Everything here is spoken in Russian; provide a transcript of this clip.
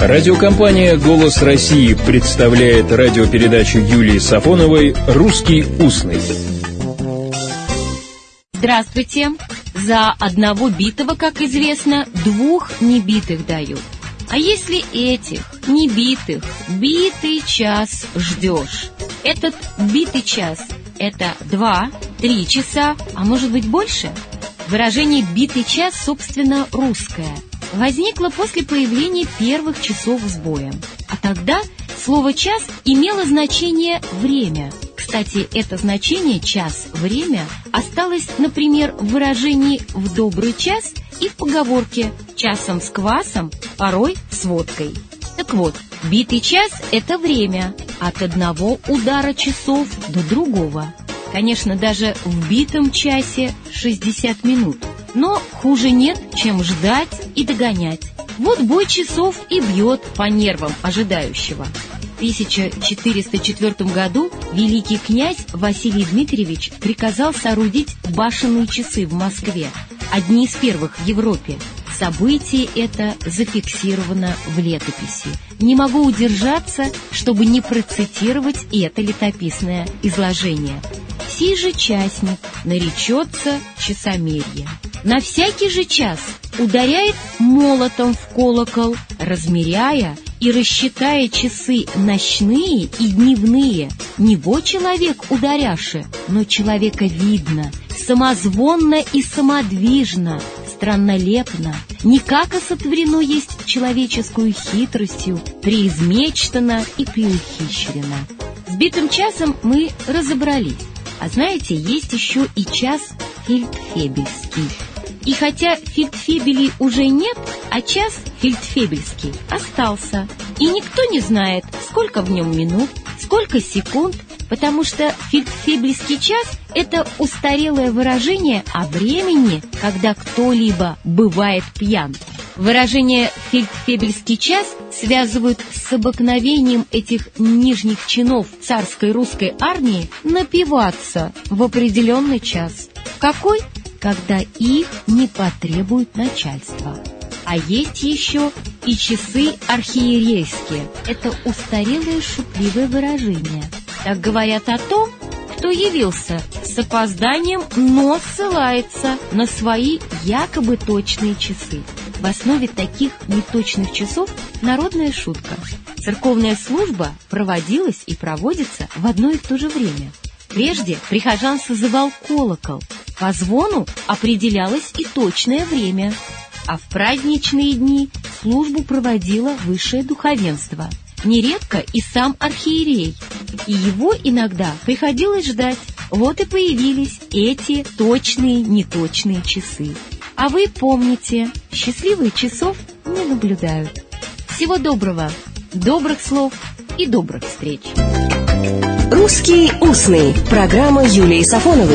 Радиокомпания «Голос России» представляет радиопередачу Юлии Сафоновой «Русский устный». Здравствуйте! За одного битого, как известно, двух небитых дают. А если этих, небитых, битый час ждешь? Этот битый час – это два, три часа, а может быть больше? Выражение «битый час» собственно русское. Возникло после появления первых часов с боем. А тогда слово «час» имело значение «время». Кстати, это значение «час», «время» осталось, например, в выражении «в добрый час» и в поговорке «часом с квасом, порой с водкой». Так вот, битый час – это время от одного удара часов до другого. Конечно, даже в битом часе 60 минут. Но хуже нет, чем ждать и догонять. Вот бой часов и бьет по нервам ожидающего. В 1404 году великий князь Василий Дмитриевич приказал соорудить башенные часы в Москве, одни из первых в Европе. Событие это зафиксировано в летописи. Не могу удержаться, чтобы не процитировать это летописное изложение – сей же частник наречется часомерье. На всякий же час ударяет молотом в колокол, размеряя и рассчитая часы ночные и дневные. Него человек ударяше, но человека видно, самозвонно и самодвижно, страннолепно, не как осотворено есть человеческую хитростью, преизмечтано и преухищрено. С битым часом мы разобрались. А знаете, есть еще и час фельдфебельский. И хотя фельдфебелей уже нет, а час фельдфебельский остался. И никто не знает, сколько в нем минут, сколько секунд, потому что фельдфебельский час – это устарелое выражение о времени, когда кто-либо бывает пьян. Выражение «фельдфебельский час» связывают с обыкновением этих нижних чинов царской русской армии напиваться в определенный час. Какой? Когда их не потребует начальство. А есть еще и часы архиерейские. Это устарелое шутливое выражение. Так говорят о том, кто явился с опозданием, но ссылается на свои якобы точные часы. В основе таких неточных часов народная шутка. Церковная служба проводилась и проводится в одно и то же время. Прежде прихожан созывал колокол. По звону определялось и точное время. А в праздничные дни службу проводило высшее духовенство. Нередко и сам архиерей. И его иногда приходилось ждать. Вот и появились эти точные неточные часы. А вы помните, счастливые часов не наблюдают. Всего доброго, добрых слов и добрых встреч. «Русский устный» – программа Юлии Сафоновой.